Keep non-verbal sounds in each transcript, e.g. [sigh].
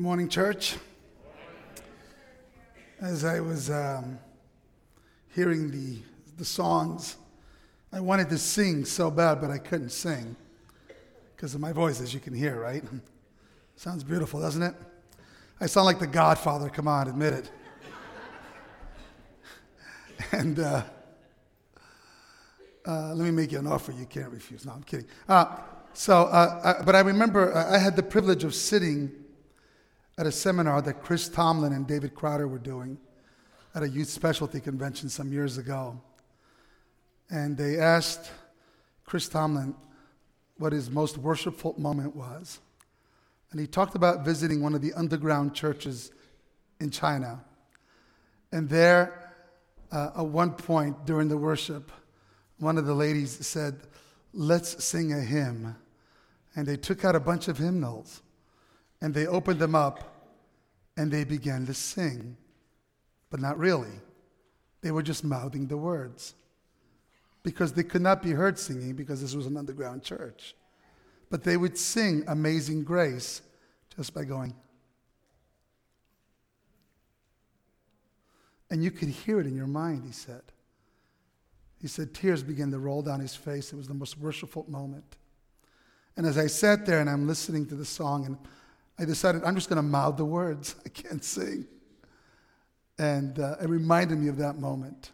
Morning, church. As I was um, hearing the, the songs, I wanted to sing so bad, but I couldn't sing because of my voice, as you can hear, right? [laughs] Sounds beautiful, doesn't it? I sound like the Godfather. Come on, admit it. [laughs] and uh, uh, let me make you an offer you can't refuse. No, I'm kidding. Uh, so, uh, I, but I remember uh, I had the privilege of sitting at a seminar that Chris Tomlin and David Crowder were doing at a youth specialty convention some years ago. And they asked Chris Tomlin what his most worshipful moment was. And he talked about visiting one of the underground churches in China. And there, uh, at one point during the worship, one of the ladies said, Let's sing a hymn. And they took out a bunch of hymnals and they opened them up and they began to sing. But not really. They were just mouthing the words because they could not be heard singing because this was an underground church. But they would sing Amazing Grace just by going. And you could hear it in your mind, he said. He said tears began to roll down his face. It was the most worshipful moment. And as I sat there and I'm listening to the song, and I decided I'm just going to mouth the words. [laughs] I can't sing. And uh, it reminded me of that moment.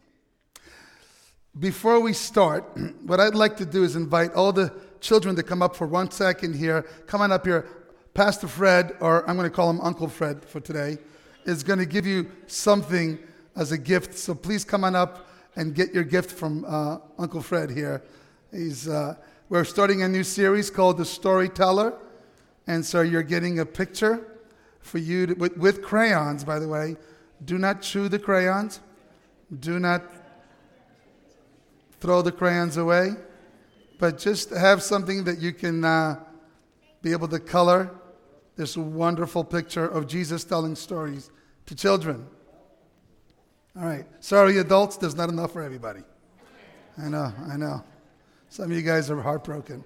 Before we start, [clears throat] what I'd like to do is invite all the children to come up for one second here. Come on up here. Pastor Fred, or I'm going to call him Uncle Fred for today, is going to give you something as a gift. So please come on up and get your gift from uh, Uncle Fred here. He's, uh, we're starting a new series called The Storyteller. And so you're getting a picture for you to, with, with crayons, by the way. Do not chew the crayons. Do not throw the crayons away. But just have something that you can uh, be able to color this wonderful picture of Jesus telling stories to children. All right. Sorry, adults, there's not enough for everybody. I know, I know. Some of you guys are heartbroken.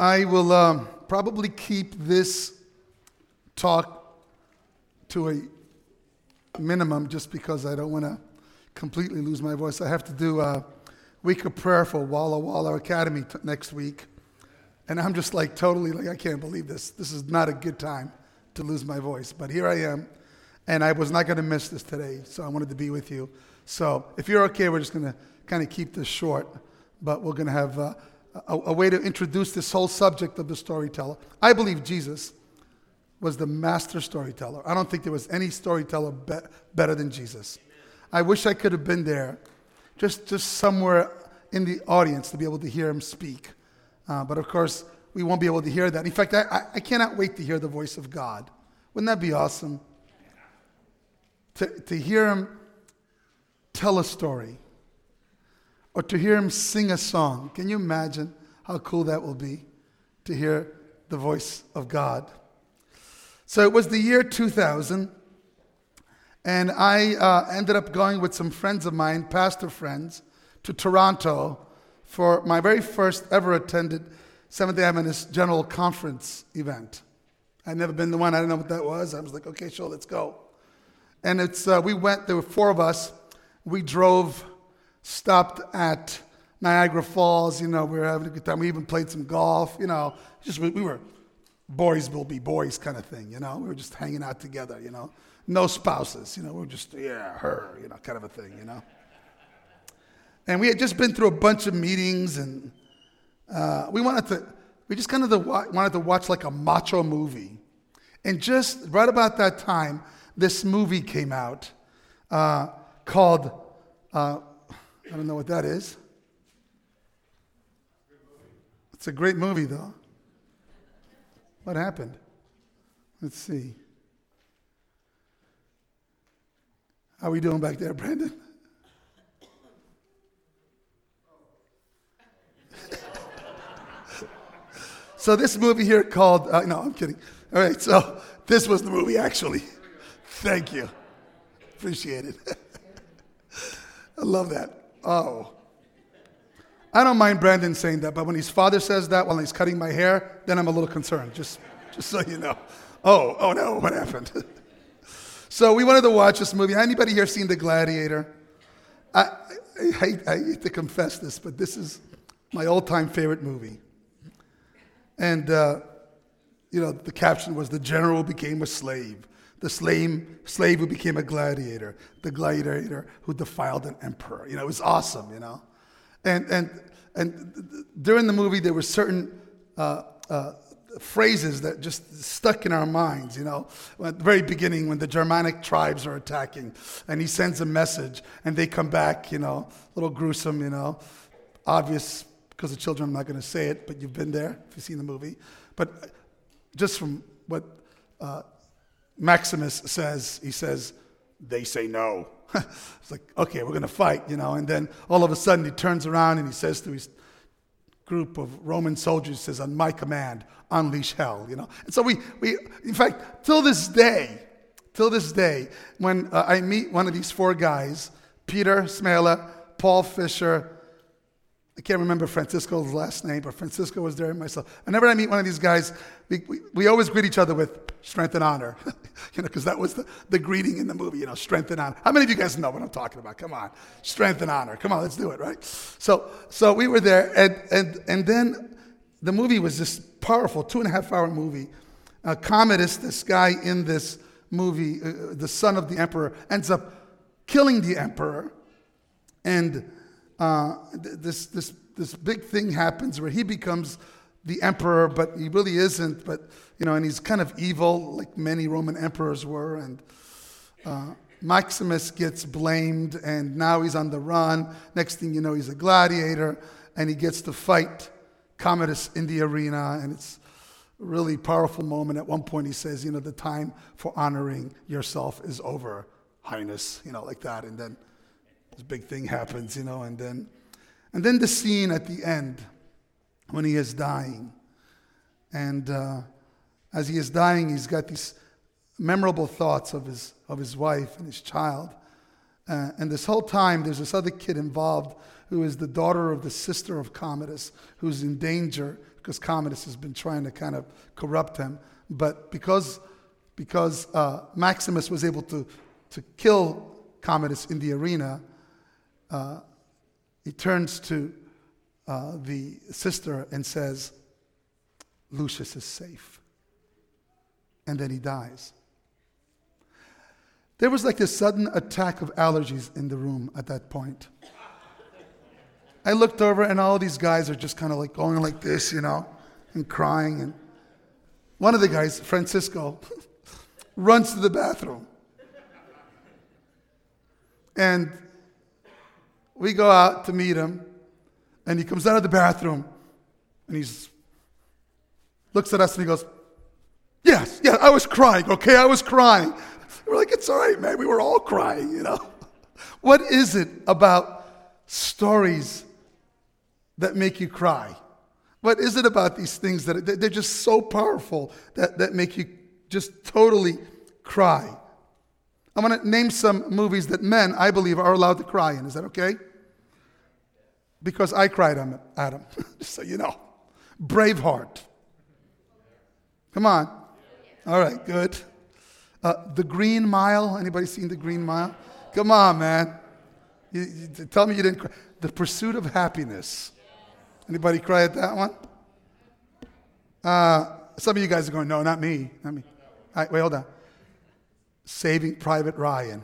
I will um, probably keep this talk to a minimum just because I don't want to completely lose my voice. I have to do a week of prayer for Walla Walla Academy t- next week. And I'm just like totally like, I can't believe this. This is not a good time to lose my voice. But here I am. And I was not going to miss this today. So I wanted to be with you. So if you're okay, we're just going to kind of keep this short. But we're going to have uh, a, a way to introduce this whole subject of the storyteller. I believe Jesus was the master storyteller. I don't think there was any storyteller be- better than Jesus. I wish I could have been there, just, just somewhere in the audience to be able to hear him speak. Uh, but of course, we won't be able to hear that. In fact, I, I cannot wait to hear the voice of God. Wouldn't that be awesome? To, to hear him tell a story or to hear him sing a song. Can you imagine how cool that will be to hear the voice of God? So it was the year 2000, and I uh, ended up going with some friends of mine, pastor friends, to Toronto for my very first ever attended Seventh day Adventist General Conference event. I'd never been to one, I didn't know what that was. I was like, okay, sure, let's go. And it's, uh, we went, there were four of us. We drove, stopped at Niagara Falls, you know, we were having a good time. We even played some golf, you know, just we were boys will be boys kind of thing, you know. We were just hanging out together, you know. No spouses, you know, we were just, yeah, her, you know, kind of a thing, you know. And we had just been through a bunch of meetings, and uh, we wanted to, we just kind of wanted to watch like a macho movie. And just right about that time, this movie came out uh, called, uh, I don't know what that is. It's a great movie, though. What happened? Let's see. How are we doing back there, Brandon? [laughs] So this movie here called, uh, no, I'm kidding. All right, so this was the movie actually. Thank you. Appreciate it. [laughs] I love that. Oh. I don't mind Brandon saying that, but when his father says that while he's cutting my hair, then I'm a little concerned, just, just so you know. Oh, oh no, what happened? [laughs] so we wanted to watch this movie. Anybody here seen The Gladiator? I, I, I, hate, I hate to confess this, but this is my all-time favorite movie. And, uh, you know, the caption was, the general became a slave. The slave, slave who became a gladiator. The gladiator who defiled an emperor. You know, it was awesome, you know. And, and, and during the movie, there were certain uh, uh, phrases that just stuck in our minds, you know. At the very beginning, when the Germanic tribes are attacking, and he sends a message, and they come back, you know, a little gruesome, you know, obvious because the children, I'm not going to say it, but you've been there if you've seen the movie. But just from what uh, Maximus says, he says, they say no. [laughs] it's like, okay, we're going to fight, you know. And then all of a sudden he turns around and he says to his group of Roman soldiers, he says, on my command, unleash hell, you know. And so we, we in fact, till this day, till this day, when uh, I meet one of these four guys, Peter Smela, Paul Fisher, I can't remember Francisco's last name, but Francisco was there and myself. Whenever I meet one of these guys, we, we, we always greet each other with strength and honor, [laughs] you know, because that was the, the greeting in the movie, you know, strength and honor. How many of you guys know what I'm talking about? Come on, strength and honor. Come on, let's do it, right? So, so we were there, and, and, and then the movie was this powerful, two and a half hour movie. Uh, Commodus, this guy in this movie, uh, the son of the emperor, ends up killing the emperor, and uh, this, this, this big thing happens where he becomes the emperor, but he really isn't. But, you know, and he's kind of evil, like many Roman emperors were. And uh, Maximus gets blamed, and now he's on the run. Next thing you know, he's a gladiator, and he gets to fight Commodus in the arena. And it's a really powerful moment. At one point, he says, You know, the time for honoring yourself is over, Highness, you know, like that. And then this big thing happens, you know, and then, and then the scene at the end when he is dying. And uh, as he is dying, he's got these memorable thoughts of his, of his wife and his child. Uh, and this whole time, there's this other kid involved who is the daughter of the sister of Commodus, who's in danger because Commodus has been trying to kind of corrupt him. But because, because uh, Maximus was able to, to kill Commodus in the arena, uh, he turns to uh, the sister and says, Lucius is safe. And then he dies. There was like this sudden attack of allergies in the room at that point. I looked over, and all these guys are just kind of like going like this, you know, and crying. And one of the guys, Francisco, [laughs] runs to the bathroom. And we go out to meet him, and he comes out of the bathroom, and he looks at us and he goes, Yes, yeah, I was crying, okay? I was crying. We're like, It's all right, man. We were all crying, you know? [laughs] What is it about stories that make you cry? What is it about these things that they're just so powerful that, that make you just totally cry? I'm going to name some movies that men, I believe, are allowed to cry in. Is that okay? Because I cried on Adam, [laughs] just so you know. Braveheart. Come on. All right, good. Uh, the Green Mile. Anybody seen The Green Mile? Come on, man. You, you, tell me you didn't cry. The Pursuit of Happiness. Anybody cry at that one? Uh, some of you guys are going, no, not me. Not me. All right, wait, hold on. Saving Private Ryan.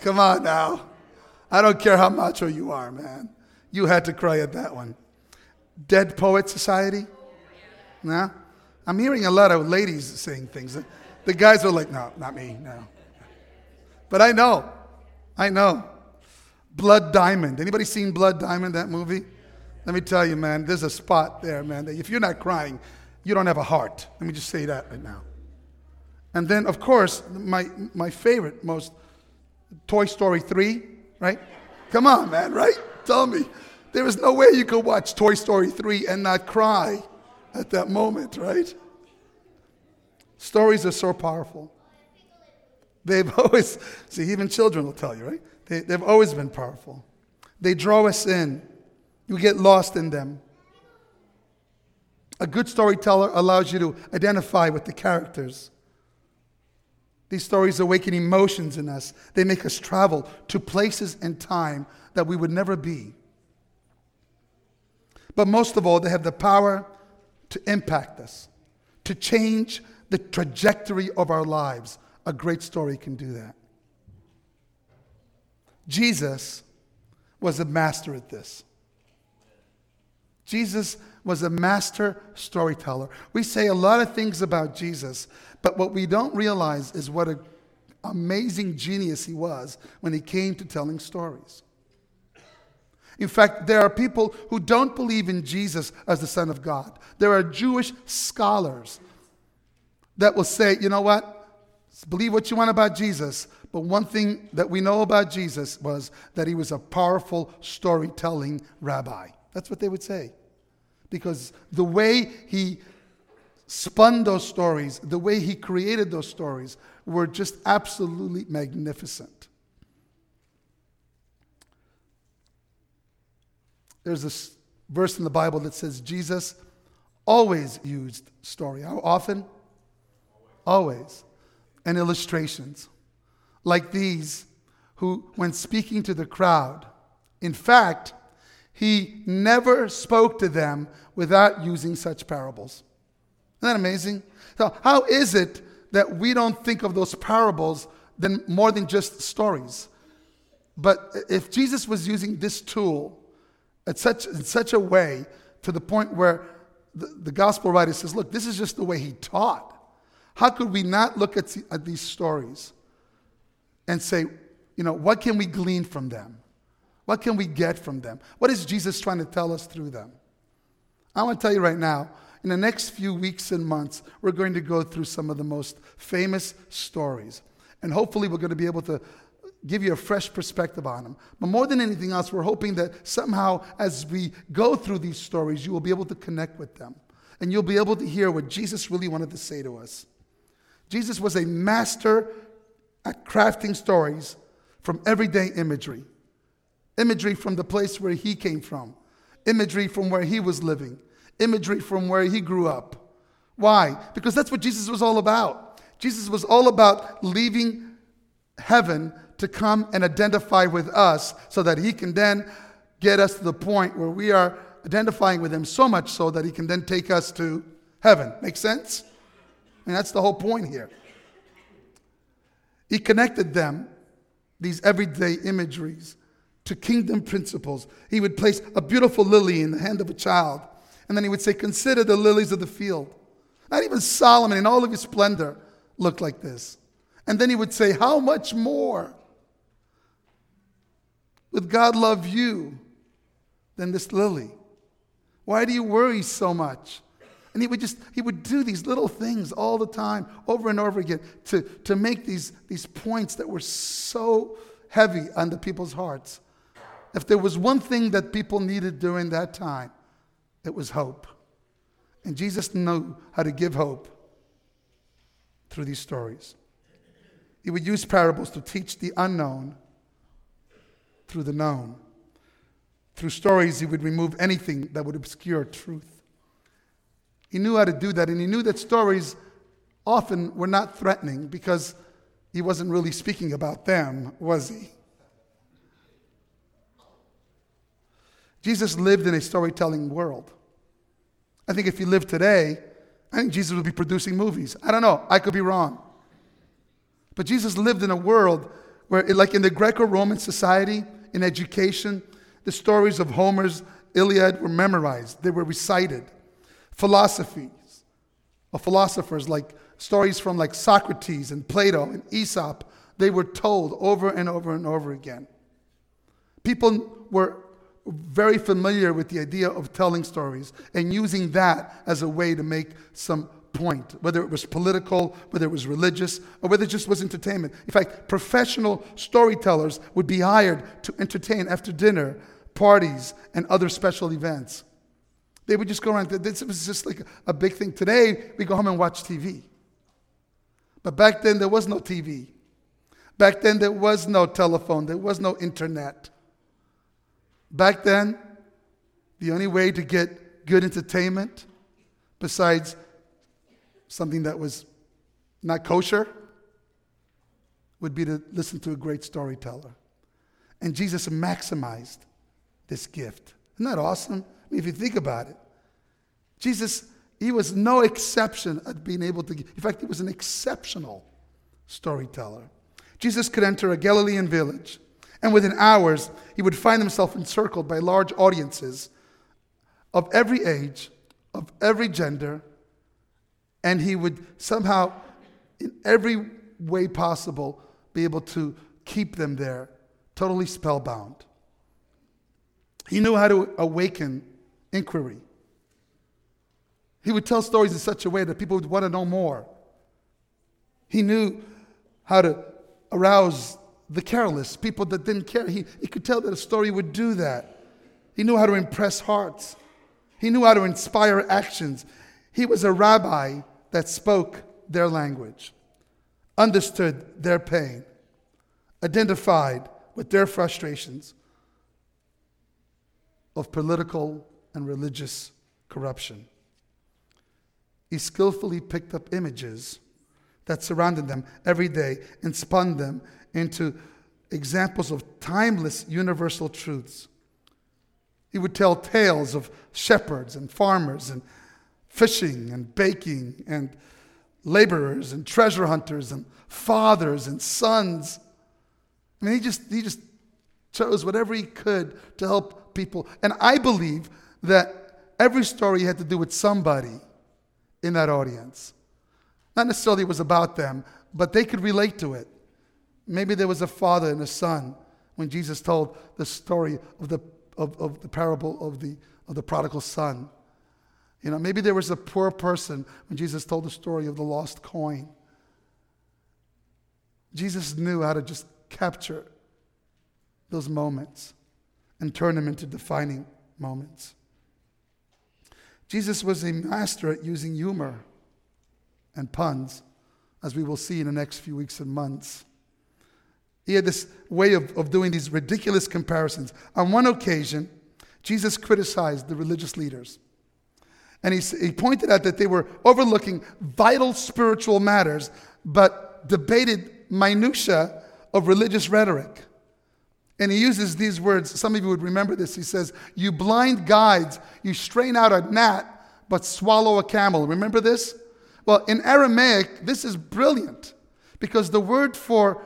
Come on now. I don't care how macho you are, man. You had to cry at that one. Dead Poet Society? No? I'm hearing a lot of ladies saying things. The guys are like, no, not me, no. But I know. I know. Blood Diamond. Anybody seen Blood Diamond, that movie? Let me tell you, man, there's a spot there, man, that if you're not crying, you don't have a heart. Let me just say that right now. And then, of course, my, my favorite, most Toy Story 3, right? Come on, man, right? Tell me. There is no way you could watch Toy Story 3 and not cry at that moment, right? Stories are so powerful. They've [laughs] always, see, even children will tell you, right? They, they've always been powerful. They draw us in. You get lost in them. A good storyteller allows you to identify with the characters. These stories awaken emotions in us. They make us travel to places and time that we would never be. But most of all, they have the power to impact us, to change the trajectory of our lives. A great story can do that. Jesus was a master at this. Jesus was a master storyteller. We say a lot of things about Jesus, but what we don't realize is what an amazing genius he was when he came to telling stories. In fact, there are people who don't believe in Jesus as the Son of God. There are Jewish scholars that will say, you know what? Believe what you want about Jesus, but one thing that we know about Jesus was that he was a powerful storytelling rabbi. That's what they would say. Because the way he spun those stories, the way he created those stories, were just absolutely magnificent. There's this verse in the Bible that says Jesus always used story. How often? Always. And illustrations like these, who, when speaking to the crowd, in fact, he never spoke to them without using such parables. Isn't that amazing? So, how is it that we don't think of those parables than more than just stories? But if Jesus was using this tool at such, in such a way to the point where the, the gospel writer says, look, this is just the way he taught. How could we not look at, at these stories and say, you know, what can we glean from them? What can we get from them? What is Jesus trying to tell us through them? I want to tell you right now, in the next few weeks and months, we're going to go through some of the most famous stories. And hopefully, we're going to be able to give you a fresh perspective on them. But more than anything else, we're hoping that somehow, as we go through these stories, you will be able to connect with them. And you'll be able to hear what Jesus really wanted to say to us. Jesus was a master at crafting stories from everyday imagery imagery from the place where he came from, imagery from where he was living, imagery from where he grew up. Why? Because that's what Jesus was all about. Jesus was all about leaving heaven to come and identify with us so that he can then get us to the point where we are identifying with him so much so that he can then take us to heaven. Make sense? Mean, that's the whole point here. He connected them, these everyday imageries, to kingdom principles. He would place a beautiful lily in the hand of a child and then he would say, Consider the lilies of the field. Not even Solomon in all of his splendor looked like this. And then he would say, How much more would God love you than this lily? Why do you worry so much? And he would just, he would do these little things all the time, over and over again, to, to make these, these points that were so heavy on the people's hearts. If there was one thing that people needed during that time, it was hope. And Jesus knew how to give hope through these stories. He would use parables to teach the unknown through the known. Through stories, he would remove anything that would obscure truth. He knew how to do that, and he knew that stories often were not threatening because he wasn't really speaking about them, was he? Jesus lived in a storytelling world. I think if he lived today, I think Jesus would be producing movies. I don't know. I could be wrong. But Jesus lived in a world where, like in the Greco Roman society, in education, the stories of Homer's Iliad were memorized, they were recited. Philosophies of philosophers, like stories from like Socrates and Plato and Aesop, they were told over and over and over again. People were very familiar with the idea of telling stories and using that as a way to make some point, whether it was political, whether it was religious, or whether it just was entertainment. In fact, professional storytellers would be hired to entertain after dinner, parties, and other special events. They would just go around. This was just like a big thing. Today, we go home and watch TV. But back then, there was no TV. Back then, there was no telephone, there was no internet. Back then, The only way to get good entertainment, besides something that was not kosher, would be to listen to a great storyteller. And Jesus maximized this gift. Isn't that awesome? I mean, if you think about it, Jesus, he was no exception at being able to, in fact, he was an exceptional storyteller. Jesus could enter a Galilean village, and within hours, he would find himself encircled by large audiences of every age, of every gender, and he would somehow, in every way possible, be able to keep them there, totally spellbound. He knew how to awaken inquiry. He would tell stories in such a way that people would want to know more. He knew how to arouse the careless, people that didn't care. He, he could tell that a story would do that. He knew how to impress hearts. He knew how to inspire actions. He was a rabbi that spoke their language, understood their pain, identified with their frustrations of political and religious corruption. He skillfully picked up images that surrounded them every day and spun them into examples of timeless universal truths. He would tell tales of shepherds and farmers and fishing and baking and laborers and treasure hunters and fathers and sons. I mean, he just, he just chose whatever he could to help people. And I believe that every story had to do with somebody in that audience. Not necessarily it was about them, but they could relate to it. Maybe there was a father and a son when Jesus told the story of the, of, of the parable of the, of the prodigal son. You know, maybe there was a poor person when Jesus told the story of the lost coin. Jesus knew how to just capture those moments and turn them into defining moments. Jesus was a master at using humor and puns, as we will see in the next few weeks and months. He had this way of, of doing these ridiculous comparisons. On one occasion, Jesus criticized the religious leaders. And he, he pointed out that they were overlooking vital spiritual matters, but debated minutiae of religious rhetoric. And he uses these words. Some of you would remember this. He says, You blind guides, you strain out a gnat, but swallow a camel. Remember this? Well, in Aramaic, this is brilliant because the word for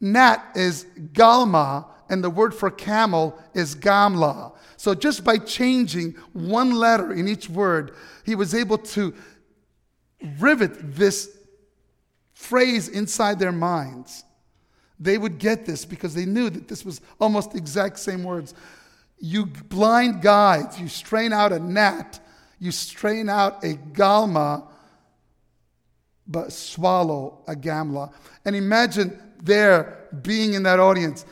gnat is galma and the word for camel is gamla. So just by changing one letter in each word, he was able to rivet this phrase inside their minds. They would get this because they knew that this was almost the exact same words. You blind guides, you strain out a gnat, you strain out a galma, but swallow a gamla. And imagine there being in that audience,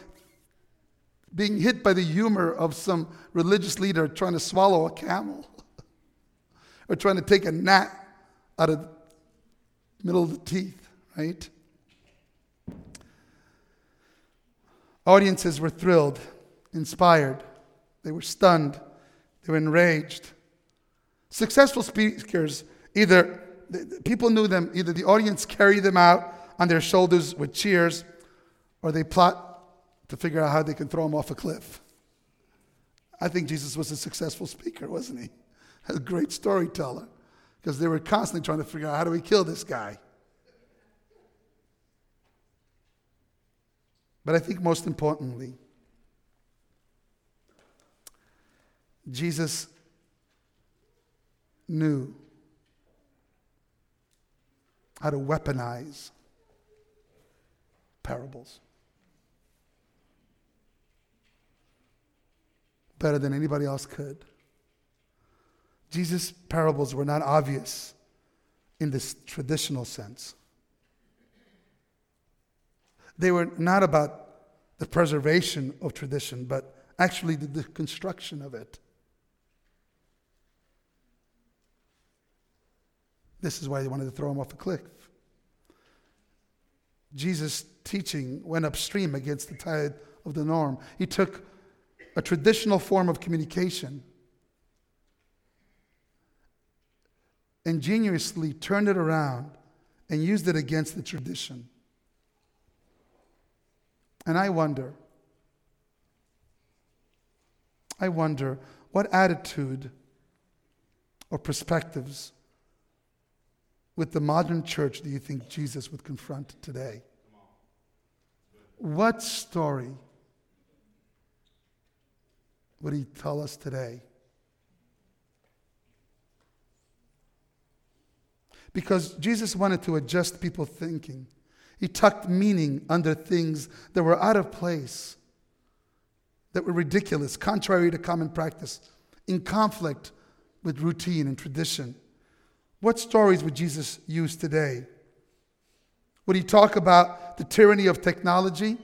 being hit by the humor of some religious leader trying to swallow a camel [laughs] or trying to take a gnat out of the middle of the teeth, right? Audiences were thrilled, inspired, they were stunned, they were enraged. Successful speakers either people knew them, either the audience carried them out on their shoulders with cheers, or they plot to figure out how they can throw him off a cliff. I think Jesus was a successful speaker, wasn't he? A great storyteller, because they were constantly trying to figure out how do we kill this guy. But I think most importantly, Jesus knew how to weaponize parables. Better than anybody else could. Jesus' parables were not obvious in this traditional sense. They were not about the preservation of tradition, but actually the, the construction of it. This is why they wanted to throw him off a cliff. Jesus' teaching went upstream against the tide of the norm. He took a traditional form of communication, ingeniously turned it around and used it against the tradition. And I wonder, I wonder what attitude or perspectives with the modern church do you think Jesus would confront today? What story? Would he tell us today? Because Jesus wanted to adjust people's thinking. He tucked meaning under things that were out of place, that were ridiculous, contrary to common practice, in conflict with routine and tradition. What stories would Jesus use today? Would he talk about the tyranny of technology?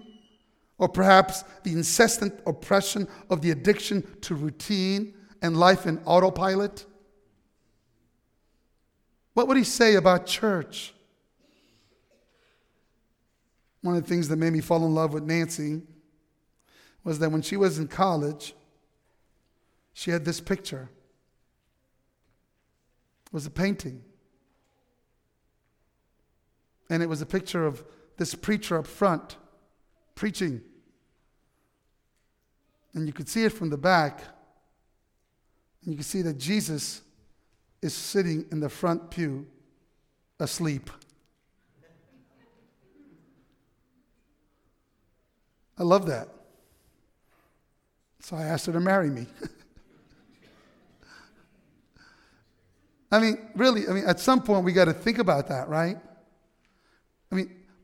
Or perhaps the incessant oppression of the addiction to routine and life in autopilot? What would he say about church? One of the things that made me fall in love with Nancy was that when she was in college, she had this picture It was a painting. And it was a picture of this preacher up front preaching. And you could see it from the back. And you could see that Jesus is sitting in the front pew asleep. I love that. So I asked her to marry me. [laughs] I mean, really, I mean, at some point we got to think about that, right?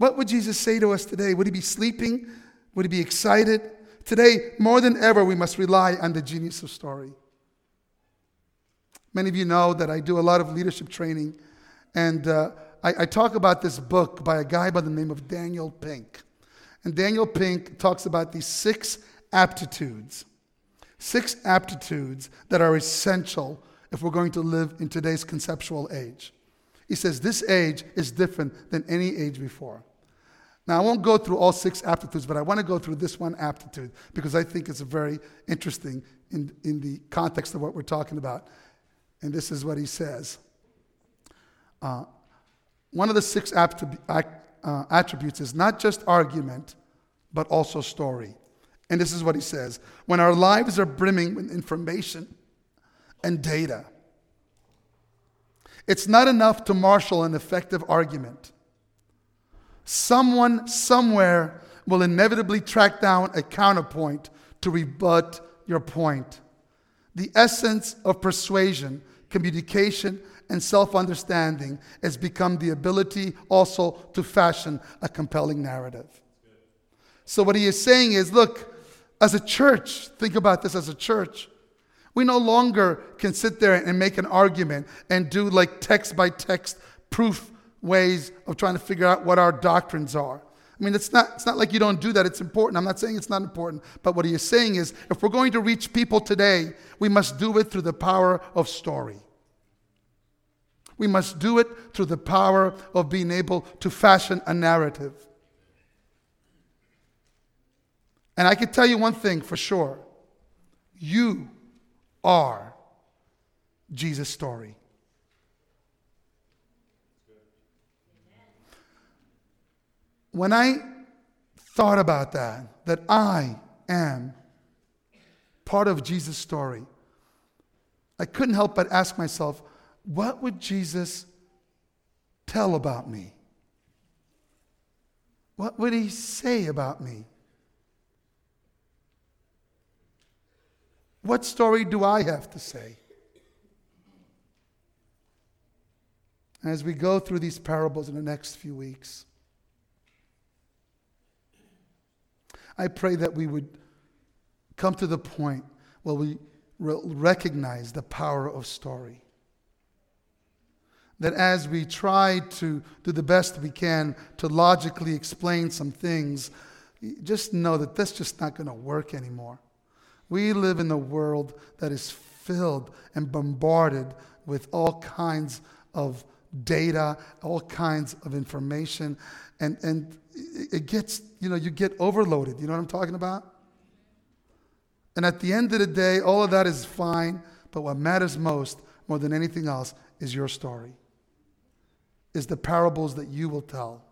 What would Jesus say to us today? Would he be sleeping? Would he be excited? Today, more than ever, we must rely on the genius of story. Many of you know that I do a lot of leadership training, and uh, I, I talk about this book by a guy by the name of Daniel Pink. And Daniel Pink talks about these six aptitudes, six aptitudes that are essential if we're going to live in today's conceptual age. He says this age is different than any age before. Now, I won't go through all six aptitudes, but I want to go through this one aptitude because I think it's very interesting in, in the context of what we're talking about. And this is what he says. Uh, one of the six uh, attributes is not just argument, but also story. And this is what he says When our lives are brimming with information, and data. It's not enough to marshal an effective argument. Someone somewhere will inevitably track down a counterpoint to rebut your point. The essence of persuasion, communication, and self understanding has become the ability also to fashion a compelling narrative. So, what he is saying is look, as a church, think about this as a church. We no longer can sit there and make an argument and do like text by text proof ways of trying to figure out what our doctrines are. I mean, it's not, it's not like you don't do that. It's important. I'm not saying it's not important. But what he is saying is if we're going to reach people today, we must do it through the power of story. We must do it through the power of being able to fashion a narrative. And I can tell you one thing for sure you are Jesus' story. When I thought about that, that I am part of Jesus' story, I couldn't help but ask myself, what would Jesus tell about me? What would he say about me? What story do I have to say? As we go through these parables in the next few weeks, I pray that we would come to the point where we recognize the power of story. That as we try to do the best we can to logically explain some things, just know that that's just not going to work anymore. We live in a world that is filled and bombarded with all kinds of data, all kinds of information, and, and it gets, you know, you get overloaded. You know what I'm talking about? And at the end of the day, all of that is fine, but what matters most more than anything else is your story, is the parables that you will tell.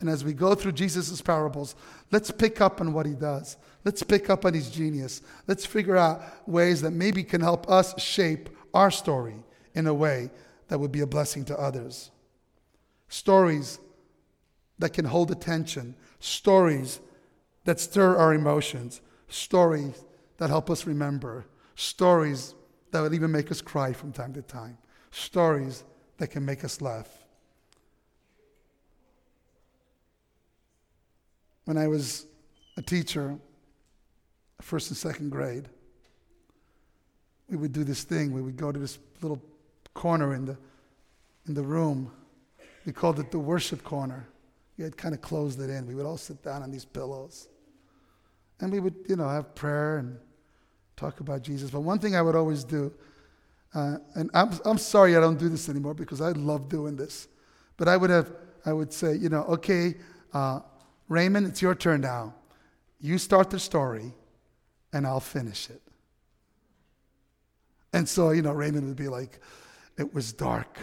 And as we go through Jesus' parables, let's pick up on what he does. Let's pick up on his genius. Let's figure out ways that maybe can help us shape our story in a way that would be a blessing to others. Stories that can hold attention, stories that stir our emotions, stories that help us remember, stories that will even make us cry from time to time, stories that can make us laugh. When I was a teacher, first and second grade, we would do this thing. We would go to this little corner in the, in the room. We called it the worship corner. We had kind of closed it in. We would all sit down on these pillows. And we would, you know, have prayer and talk about Jesus. But one thing I would always do, uh, and I'm, I'm sorry I don't do this anymore because I love doing this. But I would have, I would say, you know, okay, uh, Raymond, it's your turn now. You start the story, and I'll finish it. And so, you know, Raymond would be like, it was dark,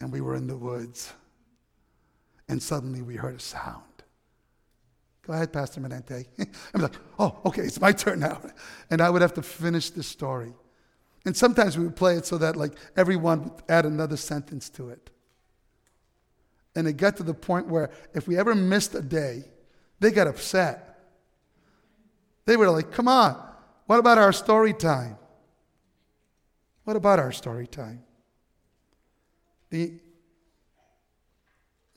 and we were in the woods, and suddenly we heard a sound. Go ahead, Pastor Menente. [laughs] I'm like, oh, okay, it's my turn now. And I would have to finish the story. And sometimes we would play it so that like everyone would add another sentence to it. And it got to the point where if we ever missed a day, they got upset. They were like, come on, what about our story time? What about our story time? The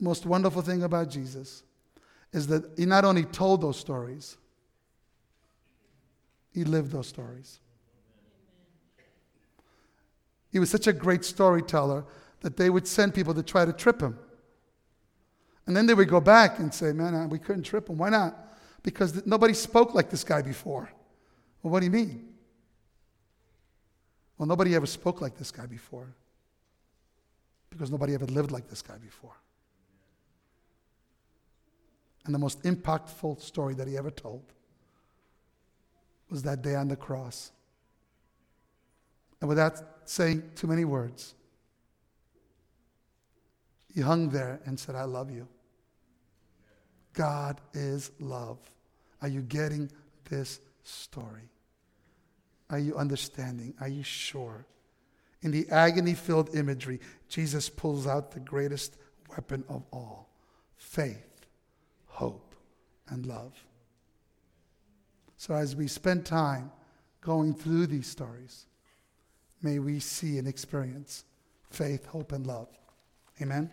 most wonderful thing about Jesus is that he not only told those stories, he lived those stories. He was such a great storyteller that they would send people to try to trip him. And then they would go back and say, Man, we couldn't trip him. Why not? Because nobody spoke like this guy before. Well, what do you mean? Well, nobody ever spoke like this guy before. Because nobody ever lived like this guy before. And the most impactful story that he ever told was that day on the cross. And without saying too many words, he hung there and said, I love you. God is love. Are you getting this story? Are you understanding? Are you sure? In the agony filled imagery, Jesus pulls out the greatest weapon of all faith, hope, and love. So as we spend time going through these stories, may we see and experience faith, hope, and love. Amen.